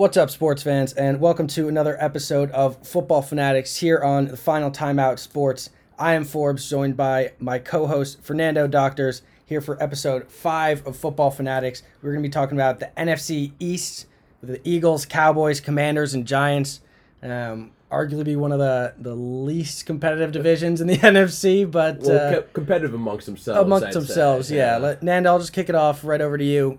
What's up, sports fans, and welcome to another episode of Football Fanatics here on the Final Timeout Sports. I am Forbes, joined by my co host, Fernando Doctors, here for episode five of Football Fanatics. We're going to be talking about the NFC East with the Eagles, Cowboys, Commanders, and Giants. Um, arguably one of the, the least competitive divisions in the NFC, but Well, uh, co- competitive amongst themselves. amongst I'd themselves, say. yeah. Let, Nanda, I'll just kick it off right over to you.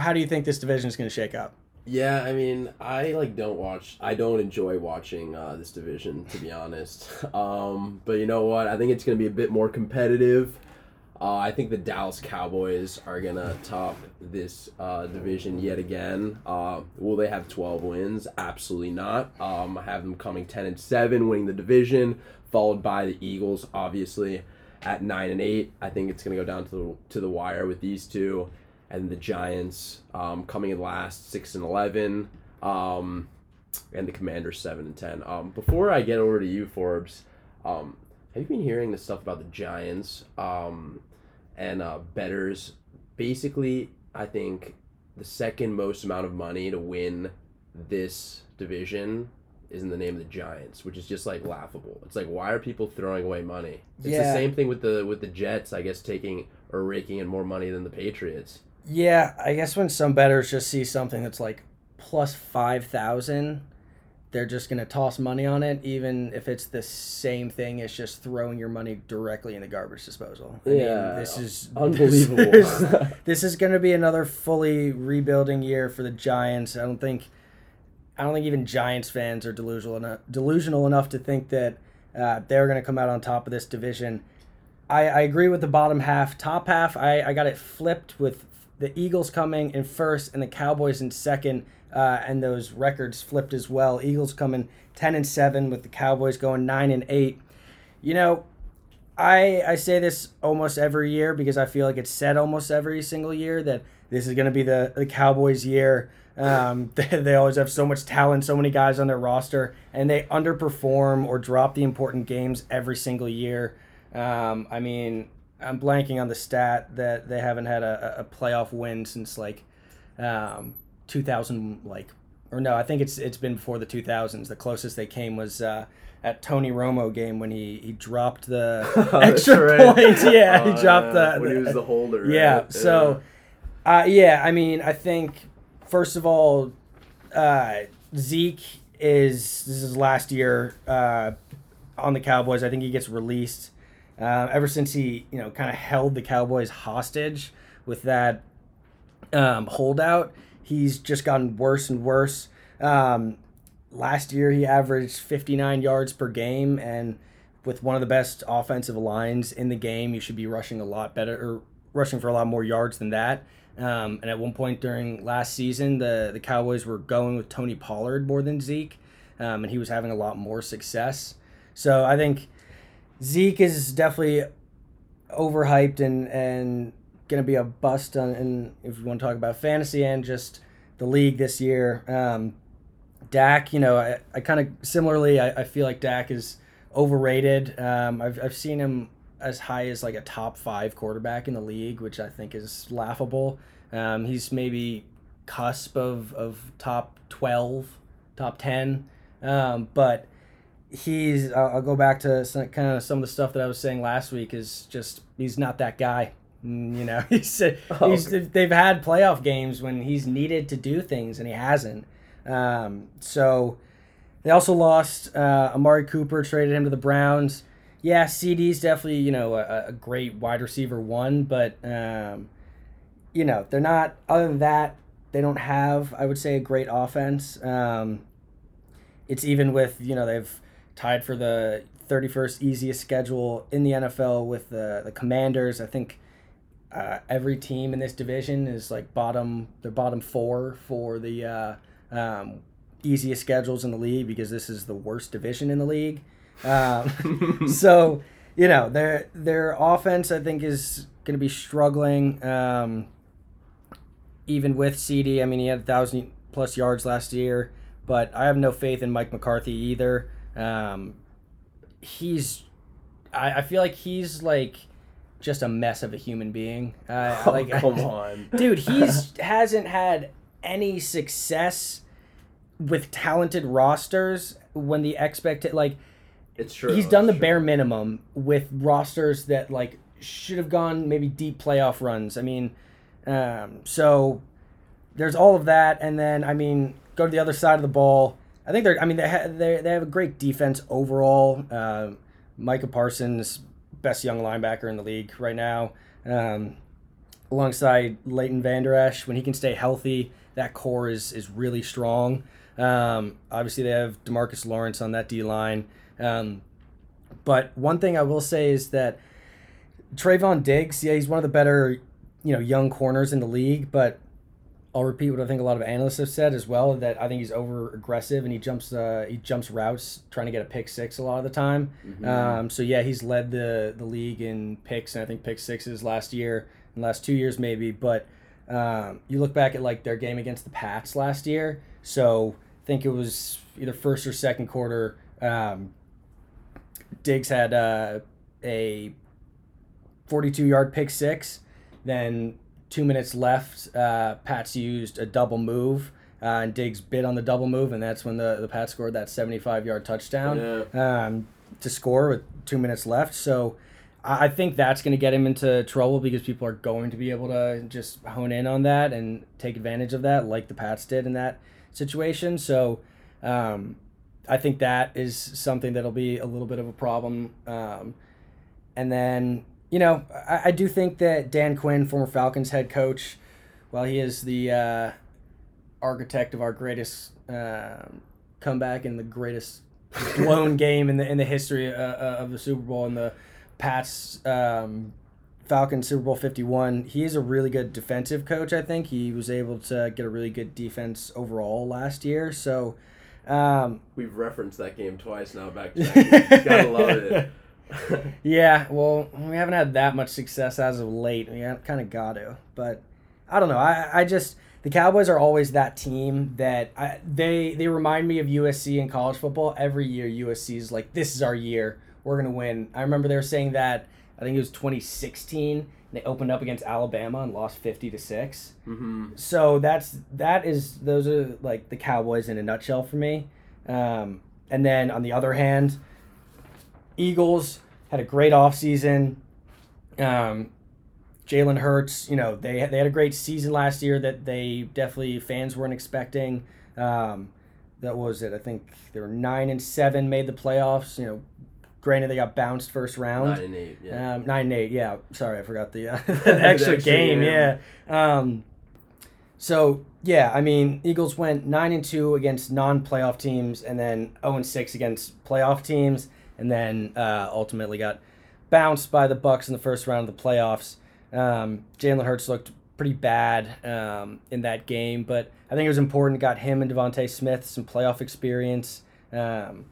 How do you think this division is going to shake up? Yeah, I mean, I like don't watch. I don't enjoy watching uh, this division, to be honest. Um, but you know what? I think it's going to be a bit more competitive. Uh, I think the Dallas Cowboys are gonna top this uh, division yet again. Uh, will they have twelve wins? Absolutely not. Um, I have them coming ten and seven, winning the division, followed by the Eagles, obviously at nine and eight. I think it's gonna go down to the to the wire with these two, and the Giants um, coming in last, six and eleven, um, and the Commanders seven and ten. Um, before I get over to you, Forbes, um, have you been hearing the stuff about the Giants um, and uh, betters? Basically, I think the second most amount of money to win this division is in the name of the Giants, which is just like laughable. It's like why are people throwing away money? It's the same thing with the with the Jets, I guess taking or raking in more money than the Patriots. Yeah, I guess when some bettors just see something that's like plus 5,000, they're just going to toss money on it, even if it's the same thing as just throwing your money directly in the garbage disposal. I Yeah, mean, this is unbelievable. This, this is going to be another fully rebuilding year for the Giants. I don't think. I don't think even Giants fans are delusional enough, delusional enough to think that uh, they're going to come out on top of this division. I, I agree with the bottom half. Top half, I, I got it flipped with the Eagles coming in first and the Cowboys in second, uh, and those records flipped as well. Eagles coming ten and seven with the Cowboys going nine and eight. You know, I I say this almost every year because I feel like it's said almost every single year that this is going to be the the Cowboys' year. Um, they, they always have so much talent, so many guys on their roster, and they underperform or drop the important games every single year. Um, I mean, I'm blanking on the stat that they haven't had a, a playoff win since like um, 2000, like or no, I think it's it's been before the 2000s. The closest they came was uh, at Tony Romo game when he he dropped the Oh, extra right. point. Yeah, Oh, he dropped yeah, the, when he was the holder. Right? yeah. So, uh, yeah, I mean, I think first of all, uh, Zeke is this is his last year uh, on the Cowboys. I think he gets released. Uh, ever since he, you know, kind of held the Cowboys hostage with that um, holdout, he's just gotten worse and worse. Um, last year, he averaged 59 yards per game, and with one of the best offensive lines in the game, you should be rushing a lot better, or rushing for a lot more yards than that. Um, and at one point during last season, the the Cowboys were going with Tony Pollard more than Zeke, um, and he was having a lot more success. So I think Zeke is definitely overhyped and and to be a bust on and if you want to talk about fantasy and just the league this year. Um, Dak, you know, I, I kind of similarly, I, I feel like Dak is overrated. Um, I've, I've seen him as high as like a top five quarterback in the league, which I think is laughable. Um, he's maybe cusp of, of top 12, top 10. Um, but he's, I'll, I'll go back to some, kind of some of the stuff that I was saying last week is just, he's not that guy. Mm, You know, he's, Oh, he's they've had playoff games when he's needed to do things and he hasn't. Um, so they also lost uh, Amari Cooper, traded him to the Browns. Yeah, CeeDee's definitely you know a, a great wide receiver one, but um, you know they're not. Other than that, they don't have I would say a great offense. Um, it's even with you know they've tied for the 31st easiest schedule in the NFL with the the Commanders. I think uh, every team in this division is like bottom the bottom four for the uh, um, easiest schedules in the league because this is the worst division in the league. Um, so you know their their offense I think is going to be struggling. Um, even with CeeDee, I mean he had a thousand plus yards last year, but I have no faith in Mike McCarthy either. Um, he's I, I feel like he's like just a mess of a human being. Uh, Oh, like come on. dude, he's hasn't had any success with talented rosters, when the expect like It's true. he's done the true. bare minimum with rosters that like should have gone maybe deep playoff runs. I mean, um, so there's all of that, and then I mean, go to the other side of the ball. I think they're. I mean, they ha- they they have a great defense overall. Um, Micah Parsons, best young linebacker in the league right now, um, alongside Leighton Vander Esch. When he can stay healthy, that core is is really strong. Um, obviously, they have Demarcus Lawrence on that D line. Um, but one thing I will say is that Trevon Diggs, yeah, he's one of the better, you know, young corners in the league. But I'll repeat what I think a lot of analysts have said as well that I think he's over aggressive and he jumps uh, he jumps routes trying to get a pick six a lot of the time. Mhm. Um, so yeah, he's led the the league in picks and I think pick sixes last year and last two years maybe. But um, you look back at like their game against the Pats last year. So I think it was either first or second quarter. Um, Diggs had uh, a 42 yard pick six. Then two minutes left, uh, Pats used a double move. Uh, and Diggs bit on the double move, and that's when the, the Pats scored that 75 yard touchdown Yeah. um, to score with two minutes left. So I I think that's going to get him into trouble because people are going to be able to just hone in on that and take advantage of that, like the Pats did in that situation. So um, I think that is something that'll be a little bit of a problem. Um, and then, you know, I, I do think that Dan Quinn, former Falcons head coach, while he is the uh, architect of our greatest um comeback and the greatest blown game in the in the history uh, uh, of the Super Bowl and the Pats um, Falcons Super Bowl 51. He is a really good defensive coach, I think. He was able to get a really good defense overall last year. So um, We've referenced that game twice now. Back to back. Gotta love it. yeah, well, we haven't had that much success as of late. We kind of got to, but I don't know. I I just the Cowboys are always that team that I, they they remind me of USC in college football. Every year, USC is like, "This is our year. We're gonna win." I remember they were saying that. I think it was 2016. And they opened up against Alabama and lost 50 to six. hmm So that's that is those are like the Cowboys in a nutshell for me. Um, and then on the other hand, Eagles had a great offseason. Um, Jalen Hurts, you know, they they had a great season last year that they definitely fans weren't expecting. Um, that was it. I think they were nine and seven, made the playoffs. You know, granted they got bounced first round. Nine and eight. Yeah. Um, nine and eight. Yeah, sorry, I forgot the, uh, the extra game. game. Yeah. Um, so yeah, I mean, Eagles went nine and two against non-playoff teams, and then zero and six against playoff teams, and then uh, ultimately got bounced by the Bucs in the first round of the playoffs. Um, Jalen Hurts looked pretty bad um, in that game, but I think it was important. Got him and DeVonta Smith some playoff experience. Um,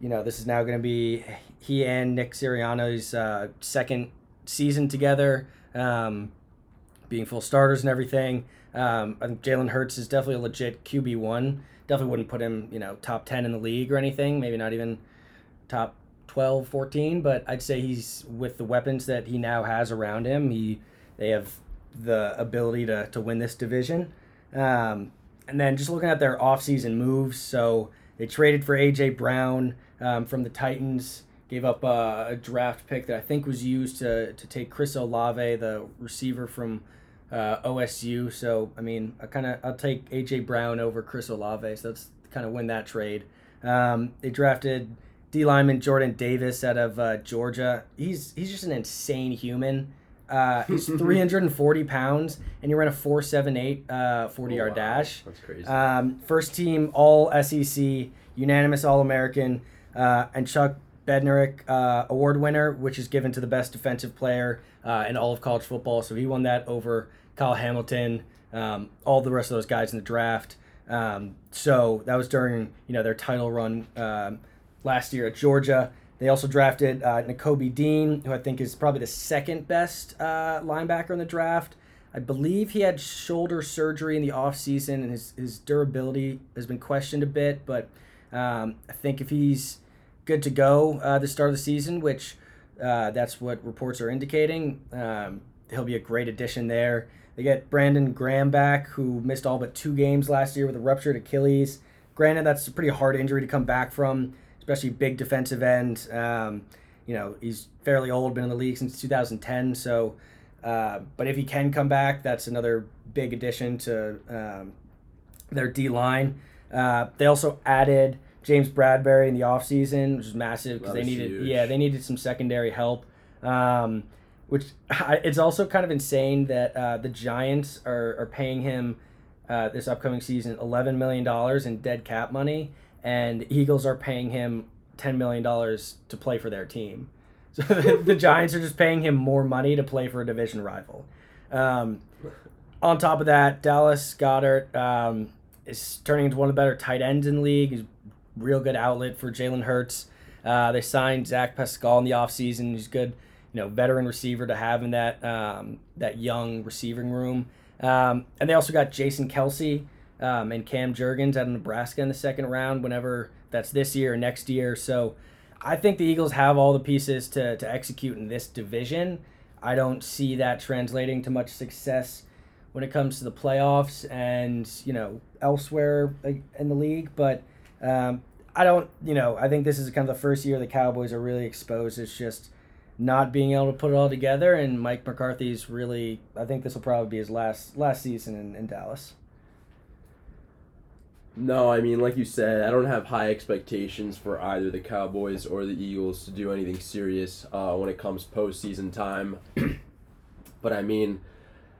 you know, this is now going to be he and Nick Sirianni's uh, second season together, um, being full starters and everything. Um, I think Jalen Hurts is definitely a legit QB one. Definitely wouldn't put him, you know, top 10 in the league or anything. Maybe not even top 12, 14, but I'd say he's with the weapons that he now has around him. He they have the ability to, to win this division. Um, and then just looking at their offseason moves, so they traded for AJ Brown um, from the Titans, gave up a, a draft pick that I think was used to, to take Chris Olave, the receiver from uh, OSU. So I mean, I kind of I'll take AJ Brown over Chris Olave. So that's kind of win that trade. Um, they drafted D lineman Jordan Davis out of uh, Georgia. He's he's just an insane human. Uh, he's 340 pounds and he ran a 478 uh, 40 Oh, yard wow. dash. That's crazy. Um, first team All SEC, unanimous All American, uh, and Chuck Bednarik uh, Award winner, which is given to the best defensive player uh, in all of college football. So he won that over Kyle Hamilton, um, all the rest of those guys in the draft. Um, so that was during you know their title run um, last year at Georgia. They also drafted uh, Dean, who I think is probably the second best uh, linebacker in the draft. I believe he had shoulder surgery in the offseason and his, his durability has been questioned a bit, but um, I think if he's good to go uh, the start of the season, which uh, that's what reports are indicating, um, he'll be a great addition there. They get Brandon Graham back, who missed all but two games last year with a ruptured Achilles. granted, that's a pretty hard injury to come back from, especially big defensive end. Um, you know, he's fairly old, been in the league since 2010. So, uh, but if he can come back, that's another big addition to um, their D line. Uh, they also added James Bradberry in the offseason, which is massive because they needed huge. yeah they needed some secondary help. Um, which it's also kind of insane that uh, the Giants are, are paying him uh, this upcoming season eleven million dollars in dead cap money, and Eagles are paying him ten million dollars to play for their team. So the, the Giants are just paying him more money to play for a division rival. Um, on top of that, Dallas Goedert um, is turning into one of the better tight ends in the league. He's a real good outlet for Jalen Hurts. Uh, they signed Zach Pascal in the offseason. He's a good, you know, veteran receiver to have in that um, that young receiving room. Um, and they also got Jason Kelce um, and Cam Jurgens out of Nebraska in the second round. Whenever that's this year or next year, so I think the Eagles have all the pieces to to execute in this division. I don't see that translating to much success when it comes to the playoffs and you know elsewhere in the league. But um, I don't, you know, I think this is kind of the first year the Cowboys are really exposed. It's just not being able to put it all together. And Mike McCarthy's really, I think this will probably be his last last season in, in Dallas. No, I mean, like you said, I don't have high expectations for either the Cowboys or the Eagles to do anything serious uh, when it comes postseason time. but I mean,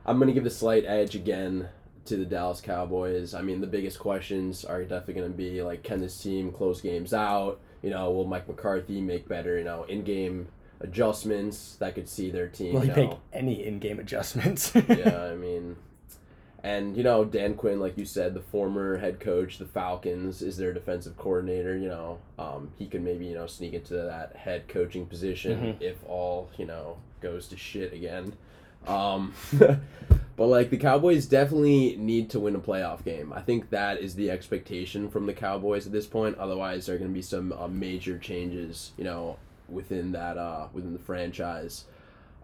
I'm going to give the slight edge again to the Dallas Cowboys. I mean, the biggest questions are definitely going to be like, can this team close games out? You know, will Mike McCarthy make better, you know, in game adjustments that could see their team? Will he you make any in-game adjustments? yeah, I mean, and you know Dan Quinn, like you said, the former head coach, the Falcons, is their defensive coordinator. You know, um, he could maybe you know sneak into that head coaching position Mhm. if all you know goes to shit again. Um, but like the Cowboys definitely need to win a playoff game. I think that is the expectation from the Cowboys at this point. Otherwise, there are going to be some uh, major changes. You know, within that uh, within the franchise.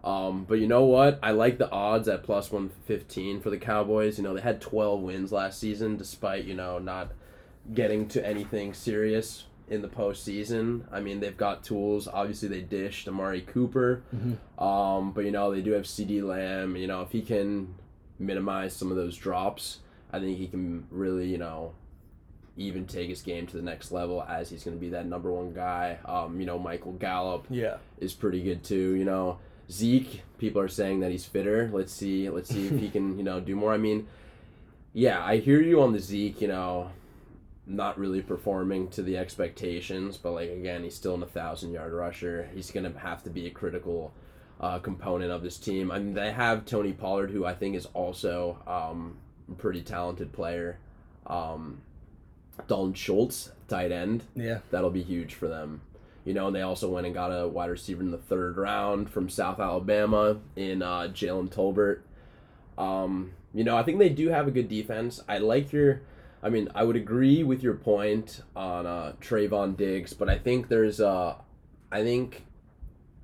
Um, but you know what? I like the odds at plus 115 for the Cowboys. You know, they had 12 wins last season despite, you know, not getting to anything serious in the postseason. I mean, they've got tools. Obviously, they dished Amari Cooper. Um, but, you know, they do have CeeDee Lamb. You know, if he can minimize some of those drops, I think he can really, you know, even take his game to the next level as he's going to be that number one guy. Um, you know, Michael Gallup yeah. is pretty good too. You know, Zeke, people are saying that he's fitter. Let's see, let's see if he can, you know, do more. I mean, yeah, I hear you on the Zeke. You know, not really performing to the expectations, but like again, he's still in a thousand yard rusher. He's gonna have to be a critical uh, component of this team. I mean, they have Tony Pollard, who I think is also um, a pretty talented player. Um, Dalton Schultz, tight end Yeah. that'll be huge for them. You know, and they also went and got a wide receiver in the third round from South Alabama in uh, Jalen Tolbert. Um, you know, I think they do have a good defense. I like your, I mean, I would agree with your point on uh, Trevon Diggs, but I think there's uh, I think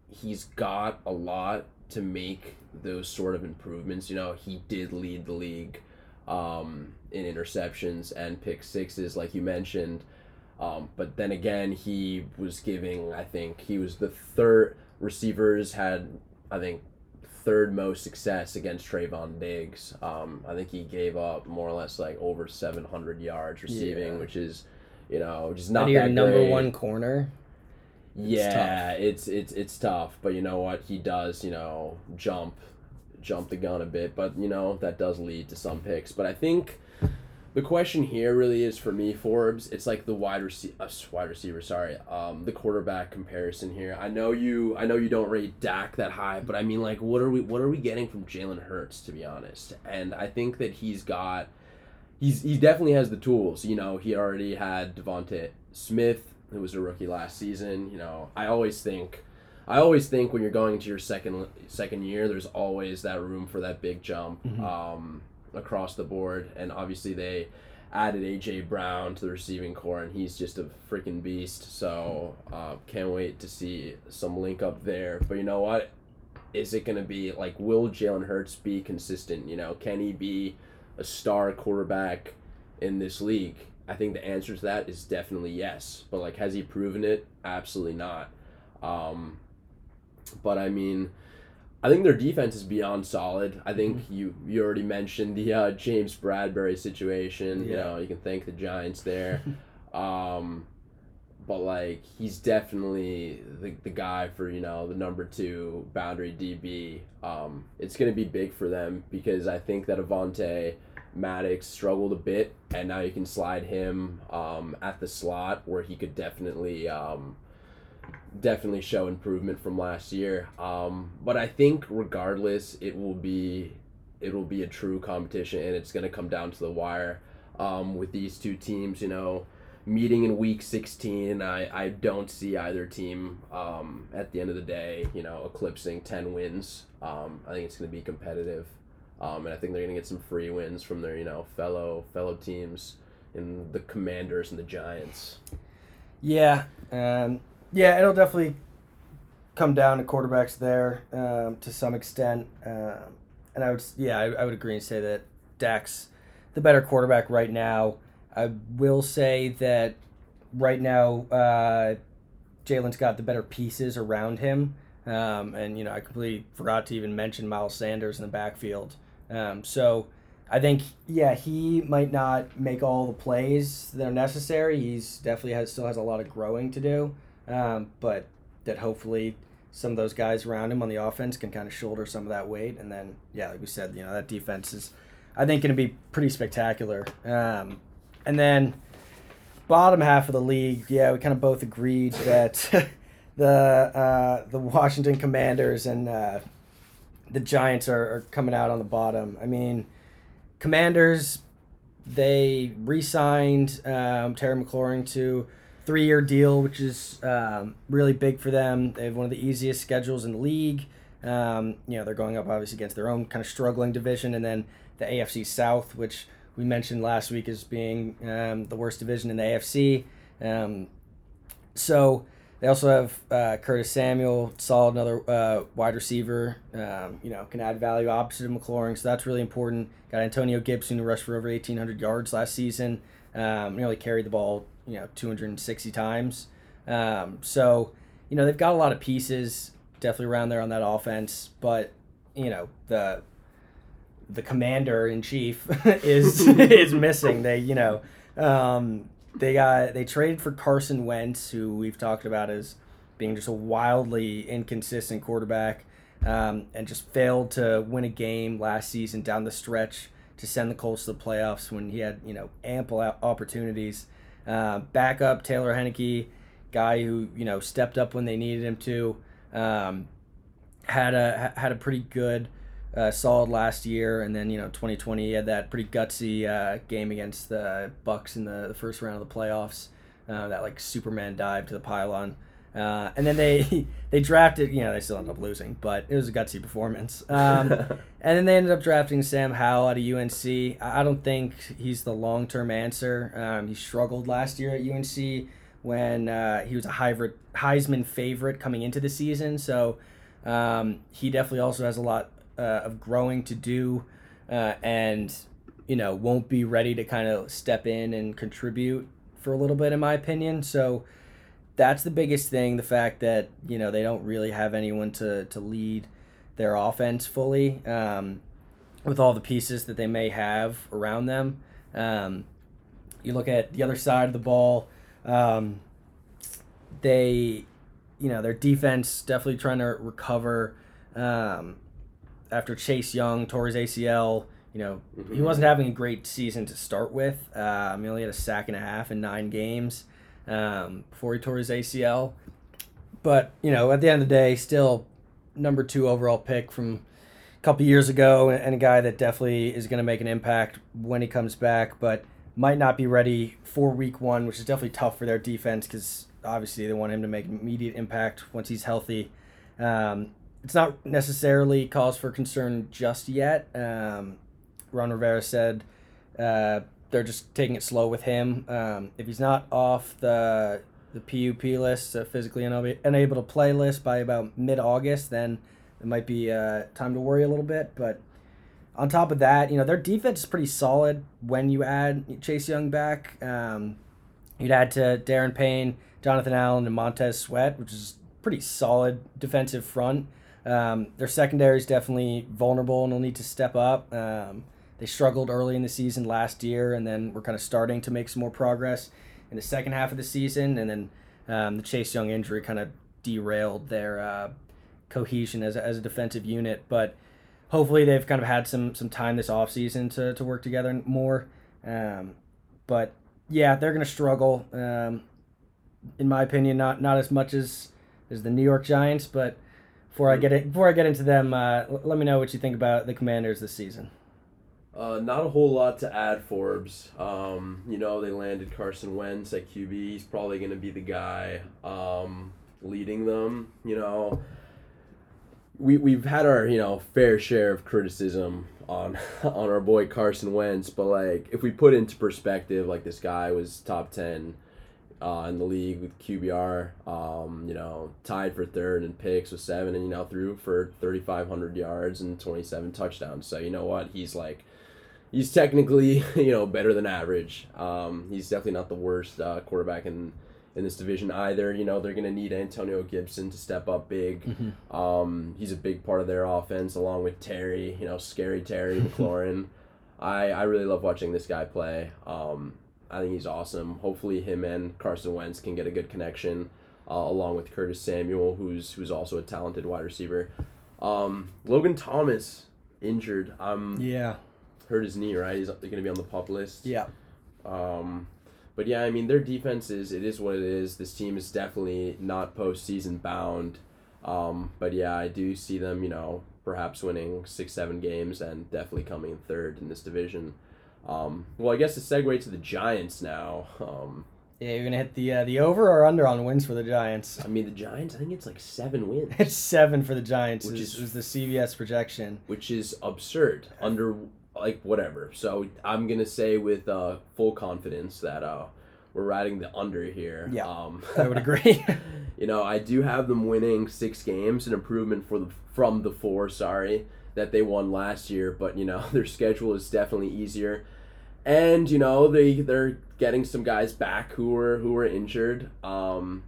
he's got a lot to make those sort of improvements. You know, he did lead the league um, in interceptions and pick sixes, like you mentioned. Um, but then again, he was giving, I think, he was the third, receivers had, I think, third most success against Trevon Diggs. Um, I think he gave up more or less like over 700 yards receiving, Yeah. which is, you know, just not your number great. one corner. Yeah, it's it's it's tough, but you know what? He does, you know, jump jump the gun a bit, but you know, that does lead to some picks. But I think the question here really is for me, Forbes, it's like the wide receiver uh, wide receiver, sorry. Um the quarterback comparison here. I know you I know you don't rate Dak that high, but I mean like what are we what are we getting from Jalen Hurts to be honest? And I think that he's got he's he definitely has the tools. You know, he already had DeVonta Smith, who was a rookie last season. You know, I always think, I always think when you're going into your second second year, there's always that room for that big jump um, across the board. And obviously they added AJ Brown to the receiving corps, and he's just a freaking beast. So uh, can't wait to see some link up there. But you know what? Is it to be like, will Jalen Hurts be consistent? You know, can he be a star quarterback in this league? I think the answer to that is definitely yes. But like, has he proven it? Absolutely not. Um, but I mean, I think their defense is beyond solid. I think Mm-hmm. you you already mentioned the uh, James Bradberry situation. You know, you can thank the Giants there. um, but like, he's definitely the, the guy for you know the number two boundary DB. Um, it's gonna be big for them because I think that Avonte Maddox struggled a bit, and now you can slide him um, at the slot where he could definitely. Um, definitely show improvement from last year. Um, but I think regardless, it will be it will be a true competition, and it's going to come down to the wire um, with these two teams. You know, meeting in week sixteen. I I don't see either team um, at the end of the day. You know, eclipsing ten wins. Um, I think it's going to be competitive. Um, and I think they're going to get some free wins from their, you know, fellow fellow teams in the Commanders and the Giants. Yeah, um, yeah, it'll definitely come down to quarterbacks there um, to some extent, um, and I would, yeah, I, I would agree and say that Dak's the better quarterback right now. I will say that right now, uh, Jalen's got the better pieces around him, um, and you know, I completely forgot to even mention Miles Sanders in the backfield. Um, so. I think yeah he might not make all the plays that are necessary. He's definitely has still has a lot of growing to do, um, but that hopefully some of those guys around him on the offense can kind of shoulder some of that weight. And then yeah, like we said, you know that defense is I think going to be pretty spectacular. Um, and then bottom half of the league, yeah, we kind of both agreed that the uh, the Washington Commanders and uh, the Giants are, are coming out on the bottom. I mean. Commanders, they re-signed um, Terry McLaurin to three-year deal, which is um, really big for them. They have one of the easiest schedules in the league. Um, you know, they're going up obviously against their own kind of struggling division, and then the AFC South, which we mentioned last week as being um, the worst division in the AFC. Um, so they also have uh, Curtis Samuel, solid another uh, wide receiver. Um, you know, can add value opposite of McLaurin, so that's really important. Got Antonio Gibson who rushed for over 1,800 yards last season. Um, nearly carried the ball, you know, 260 times. Um, so, you know, they've got a lot of pieces definitely around there on that offense, but you know the the commander in chief is is missing. They, you know. Um, they got they traded for Carson Wentz, who we've talked about as being just a wildly inconsistent quarterback, um, and just failed to win a game last season down the stretch to send the Colts to the playoffs when he had you know ample opportunities. Uh, backup Taylor Heinicke, guy who you know stepped up when they needed him to, um, had a had a pretty good uh, solid last year, and then you know 2020 he had that pretty gutsy uh, game against the Bucs in the, the first round of the playoffs. Uh, that like Superman dive to the pylon, uh, and then they they drafted. You know they still ended up losing, but it was a gutsy performance. Um, and then they ended up drafting Sam Howell out of UNC. I don't think he's the long term answer. Um, he struggled last year at UNC when uh, he was a Heisman favorite coming into the season. So um, he definitely also has a lot uh, of growing to do, uh, and you know won't be ready to kind of step in and contribute for a little bit, in my opinion. So that's the biggest thing: the fact that you know they don't really have anyone to to lead their offense fully, um, with all the pieces that they may have around them. Um, you look at the other side of the ball. Um, they, you know, their defense definitely trying to recover um, after Chase Young tore his ACL. You know, he wasn't having a great season to start with. Um, he only had a sack and a half in nine games um, before he tore his ACL. But you know, at the end of the day, still number two overall pick from a couple years ago, and a guy that definitely is going to make an impact when he comes back, but might not be ready for Week One, which is definitely tough for their defense because obviously they want him to make immediate impact once he's healthy. Um, it's not necessarily cause for concern just yet. Um, Ron Rivera said uh, they're just taking it slow with him. Um, if he's not off the the PUP list, uh, physically unable, unable to play list by about mid August, then it might be uh, time to worry a little bit. But on top of that, you know, their defense is pretty solid when you add Chase Young back. Um, you'd add to Daron Payne, Jonathan Allen, and Montez Sweat, which is pretty solid defensive front. Um, their secondary is definitely vulnerable and will need to step up. Um, they struggled early in the season last year, and then we're kind of starting to make some more progress in the second half of the season. And then um, the Chase Young injury kind of derailed their uh, cohesion as a, as a defensive unit. But hopefully they've kind of had some some time this offseason to, to work together more. Um, but yeah, they're going to struggle. Um, in my opinion, not not as much as as the New York Giants. But before I get it, before I get into them, uh, let me know what you think about the Commanders this season. Uh, not a whole lot to add, Forbes. Um, you know, they landed Carson Wentz at QB. He's probably going to be the guy um, leading them. You know, we we've had our you know fair share of criticism on on our boy Carson Wentz, but like if we put into perspective, like this guy was top ten uh, in the league with QBR, um, you know, tied for third in picks with seven, and you know threw for thirty five hundred yards and twenty seven touchdowns. So you know what, he's like. He's technically, you know, better than average. Um, he's definitely not the worst uh, quarterback in in this division either. You know, they're going to need Antonio Gibson to step up big. Mm-hmm. Um, he's a big part of their offense, along with Terry, you know, scary Terry McLaurin. I, I really love watching this guy play. Um, I think he's awesome. Hopefully, him and Carson Wentz can get a good connection, uh, along with Curtis Samuel, who's who's also a talented wide receiver. Um, Logan Thomas injured. Um, yeah, hurt his knee. Right, he's going to be on the PUP list. Yeah. Um, but yeah, I mean their defense is it is what it is. This team is definitely not postseason bound. Um, but yeah, I do see them, you know, perhaps winning six, seven games and definitely coming third in this division. Um, well, I guess to segue to the Giants now. Um, yeah, you're gonna hit the uh, the over or under on wins for the Giants. I mean, the Giants. I think it's like seven wins. it's seven for the Giants, which is, is the CBS projection, which is absurd. Under like whatever. So I'm gonna say with uh, full confidence that uh, we're riding the under here. Yeah, um, I would agree. you know, I do have them winning six games, an improvement for the from the four. Sorry that they won last year, but you know their schedule is definitely easier, and you know they they're getting some guys back who were who were injured. Um,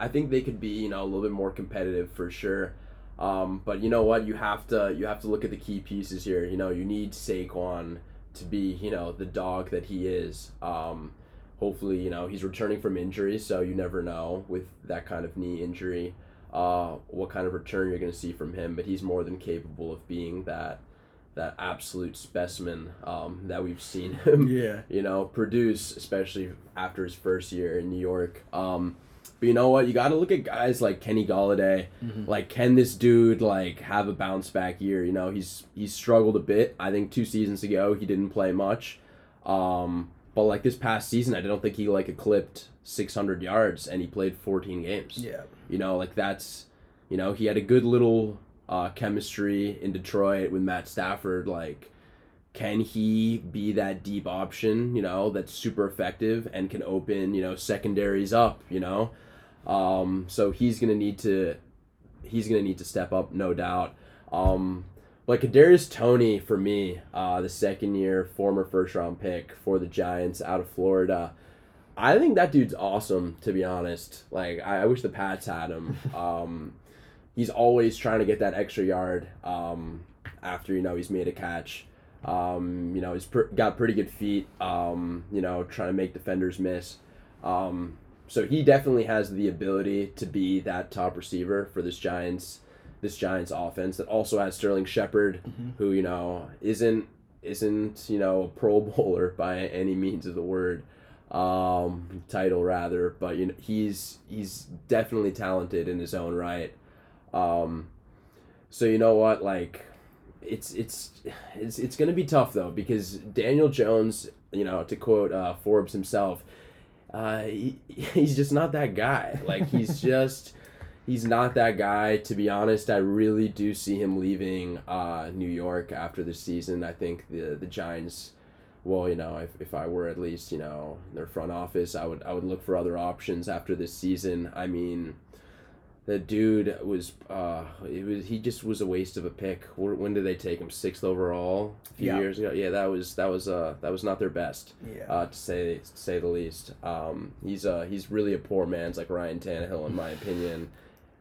I think they could be you know a little bit more competitive for sure. Um, but you know what? You have to you have to look at the key pieces here. You know, you need Saquon to be you know the dog that he is. Um, hopefully, you know he's returning from injury, so you never know with that kind of knee injury uh, what kind of return you're going to see from him. But he's more than capable of being that that absolute specimen um, that we've seen him. Yeah. You know, produce, especially after his first year in New York. Um, but you know what? You got to look at guys like Kenny Golladay. Mm-hmm. Like, can this dude like have a bounce back year? You know, he's he's struggled a bit. I think two seasons ago he didn't play much. Um, but like this past season, I don't think he like eclipsed 600 yards, and he played 14 games. Yeah. You know, like that's, you know, he had a good little uh, chemistry in Detroit with Matt Stafford. Like, can he be that deep option? You know, that's super effective and can open you know secondaries up. You know. Um, so he's gonna need to he's gonna need to step up, no doubt. Um, like Kadarius Toney for me, uh, the second year former first round pick for the Giants out of Florida. I think that dude's awesome to be honest. Like I, I wish the Pats had him. Um, he's always trying to get that extra yard um, after you know he's made a catch. Um, you know he's pr- got pretty good feet. Um, you know trying to make defenders miss. So he definitely has the ability to be that top receiver for this Giants this Giants offense that also has Sterling Shepard, mm-hmm. who you know isn't isn't you know a Pro Bowler by any means of the word, um, title rather, but you know he's he's definitely talented in his own right. Um, so you know what, like it's it's it's it's gonna be tough though because Daniel Jones, you know, to quote uh, Forbes himself, uh, he, he's just not that guy. Like he's just he's not that guy. To be honest, I really do see him leaving uh, New York after the season. I think the the Giants. Well, you know, if, if I were at least, you know, their front office, I would I would look for other options after this season. I mean, the dude was uh it was he just was a waste of a pick. When did they take him? Sixth overall a few Yeah. years ago. Yeah, that was that was uh that was not their best. Yeah. Uh, to say to say the least. Um, he's uh he's really a poor man's like Ryan Tannehill in my opinion.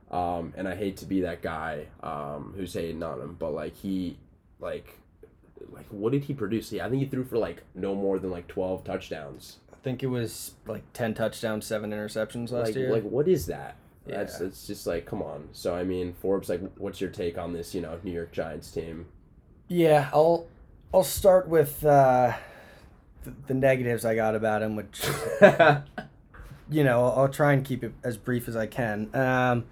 Um, and I hate to be that guy um who's hating on him, but like he like like what did he produce? Yeah, I think he threw for like no more than like twelve touchdowns. I think it was like ten touchdowns, seven interceptions last like year. like what is that? That's Yeah. it's just like come on. So I mean, Forbes, like, what's your take on this? You know, New York Giants team. Yeah, I'll I'll start with uh, the, the negatives I got about him, which you know I'll, I'll try and keep it as brief as I can. Um,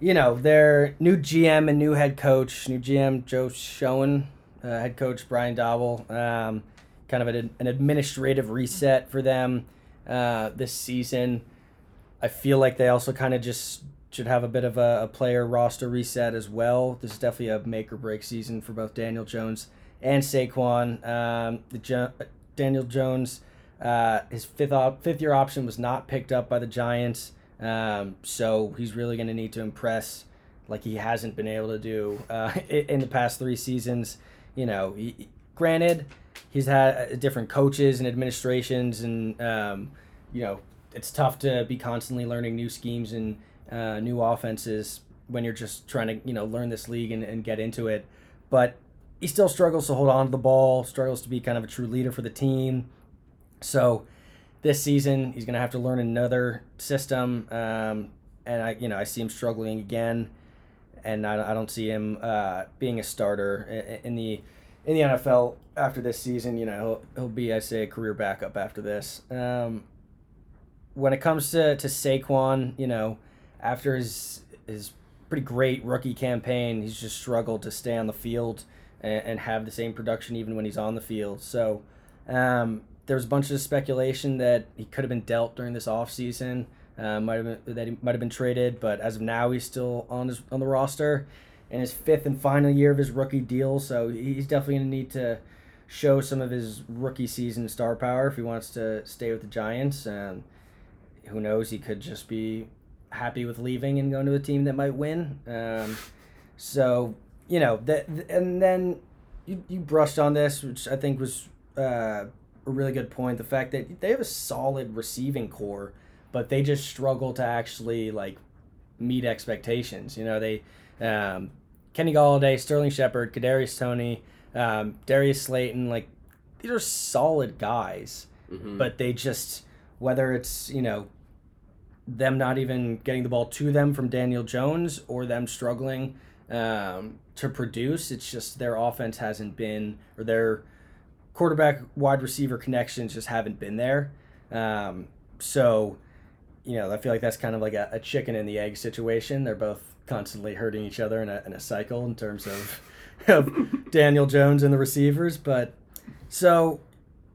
you know, their new GM and new head coach, new GM Joe Schoen, uh, head coach Brian Daboll. Um, kind of an, an administrative reset for them uh, this season. I feel like they also kind of just should have a bit of a, a player roster reset as well. This is definitely a make or break season for both Daniel Jones and Saquon. Um, the jo- Daniel Jones, uh, his fifth op- fifth year option was not picked up by the Giants, um, so he's really going to need to impress like he hasn't been able to do uh, in the past three seasons. You know, he, granted, he's had uh, different coaches and administrations, and um, you know, it's tough to be constantly learning new schemes and uh, new offenses when you're just trying to you know learn this league and, and get into it. But he still struggles to hold on to the ball, struggles to be kind of a true leader for the team. So this season he's going to have to learn another system, um, and I you know I see him struggling again, and I, I don't see him uh, being a starter in the in the NFL after this season. You know he'll, he'll be I say a career backup after this. Um, when it comes to, to Saquon, you know, after his his pretty great rookie campaign, he's just struggled to stay on the field and, and have the same production even when he's on the field. So um, there was a bunch of speculation that he could have been dealt during this offseason, uh, might have that he might have been traded, but as of now, he's still on his on the roster in his fifth and final year of his rookie deal. So he's definitely going to need to show some of his rookie season star power if he wants to stay with the Giants. Um, who knows? He could just be happy with leaving and going to a team that might win. Um, so you know that, and then you, you brushed on this, which I think was uh, a really good point. The fact that they have a solid receiving corps, but they just struggle to actually like meet expectations. You know, they um, Kenny Golladay, Sterling Shepard, Kadarius Toney, um, Darius Slayton, like these are solid guys Mhm. but they just whether it's you know them not even getting the ball to them from Daniel Jones or them struggling um, to produce, it's just their offense hasn't been or their quarterback wide receiver connections just haven't been there. Um, so you know I feel like that's kind of like a, a chicken and the egg situation. They're both constantly hurting each other in a, in a cycle in terms of, of Daniel Jones and the receivers, but so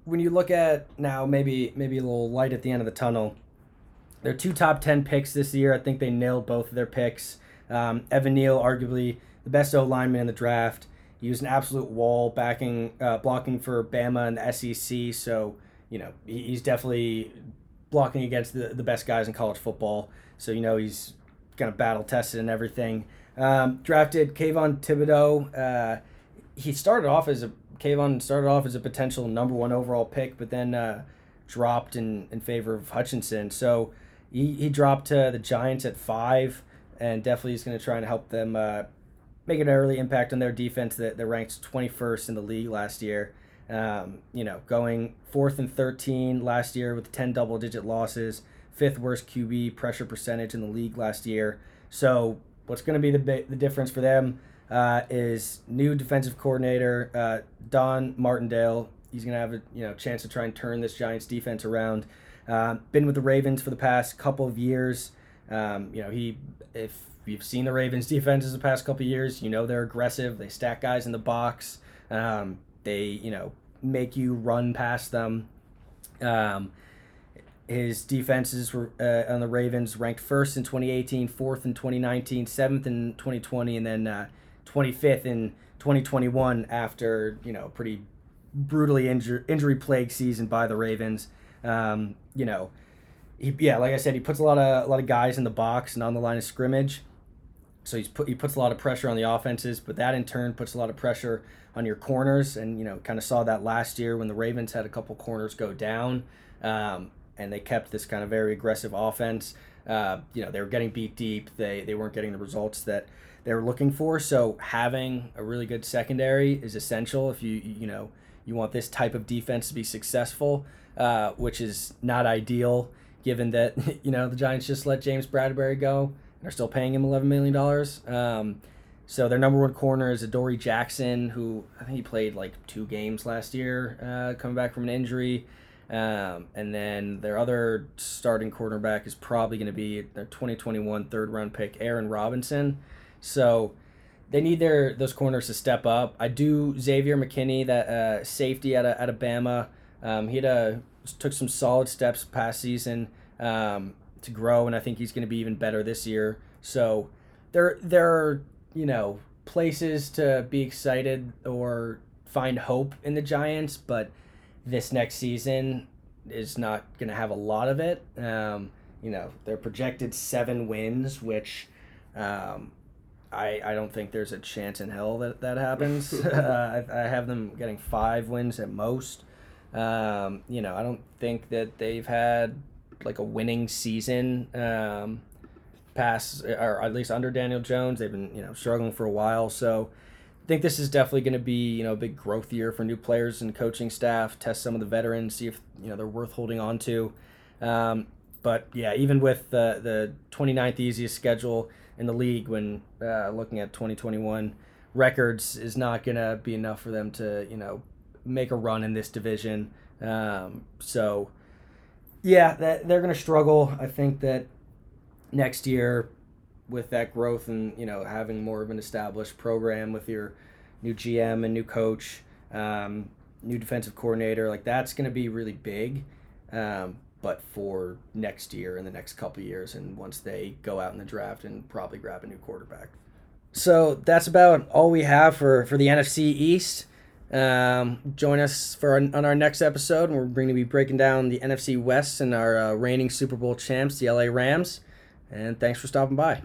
when you look at now maybe maybe a little light at the end of the tunnel their two top 10 picks this year i think they nailed both of their picks um, evan neal arguably the best o lineman in the draft he was an absolute wall backing uh, blocking for bama and the sec so you know he, he's definitely blocking against the, the best guys in college football so you know he's kind of battle tested and everything um, drafted Kayvon Thibodeaux. Uh, he started off as a Kayvon started off as a potential number one overall pick, but then uh, dropped in, in favor of Hutchinson. So he, he dropped to the Giants at five, and definitely is going to try and help them uh, make an early impact on their defense that, that ranked 21st in the league last year. Um, you know, going fourth and 13 last year with 10 double digit losses, fifth worst QB pressure percentage in the league last year. So, what's going to be the, the difference for them? uh, is new defensive coordinator uh, Don Martindale. He's gonna have a you know chance to try and turn this Giants defense around. Um, been with the Ravens for the past couple of years. Um, you know he if you've seen the Ravens defenses the past couple years, you know they're aggressive. They stack guys in the box. Um, they you know make you run past them. Um, his defenses were uh, on the Ravens ranked first in 2018, fourth in 2019, seventh in 2020, and then uh, 25th in 2021 after you know pretty brutally injur- injury plagued season by the Ravens. Um, you know, he, yeah, like I said, he puts a lot of a lot of guys in the box and on the line of scrimmage. So he's put he puts a lot of pressure on the offenses, but that in turn puts a lot of pressure on your corners. And you know, kind of saw that last year when the Ravens had a couple corners go down, um, and they kept this kind of very aggressive offense. Uh, you know, they were getting beat deep. They they weren't getting the results that they were looking for. So having a really good secondary is essential if you you know you want this type of defense to be successful, uh, which is not ideal given that you know the Giants just let James Bradberry go and are still paying him eleven million dollars. Um, so their number one corner is Adoree Jackson, who I think he played like two games last year, uh, coming back from an injury. Um, and then their other starting cornerback is probably going to be their 2021 third round pick, Aaron Robinson. So they need their those corners to step up. I do Xavier McKinney, that uh, safety out of, out of Bama. Um, he had a, took some solid steps past season um, to grow, and I think he's going to be even better this year. So there there are you know places to be excited or find hope in the Giants, but this next season is not going to have a lot of it. Um, you know, they're projected seven wins, which um, I, I don't think there's a chance in hell that that happens. uh, I, I have them getting five wins at most. Um, you know, I don't think that they've had like a winning season um, past, or at least under Daniel Jones. They've been you know struggling for a while, so I think this is definitely going to be you know a big growth year for new players and coaching staff. Test some of the veterans, see if you know they're worth holding on to. Um, but yeah, even with the the 29th easiest schedule in the league when uh, looking at 2021 records is not going to be enough for them to you know make a run in this division. Um, so yeah, that they're going to struggle. I think that next year with that growth and you know having more of an established program with your new GM and new coach, um, new defensive coordinator, like that's going to be really big. Um, but for next year and the next couple years, and once they go out in the draft and probably grab a new quarterback. So that's about all we have for for the NFC East. Um, join us for our, on our next episode, we're going to be breaking down the NFC West and our uh, reigning Super Bowl champs, the LA Rams. And thanks for stopping by.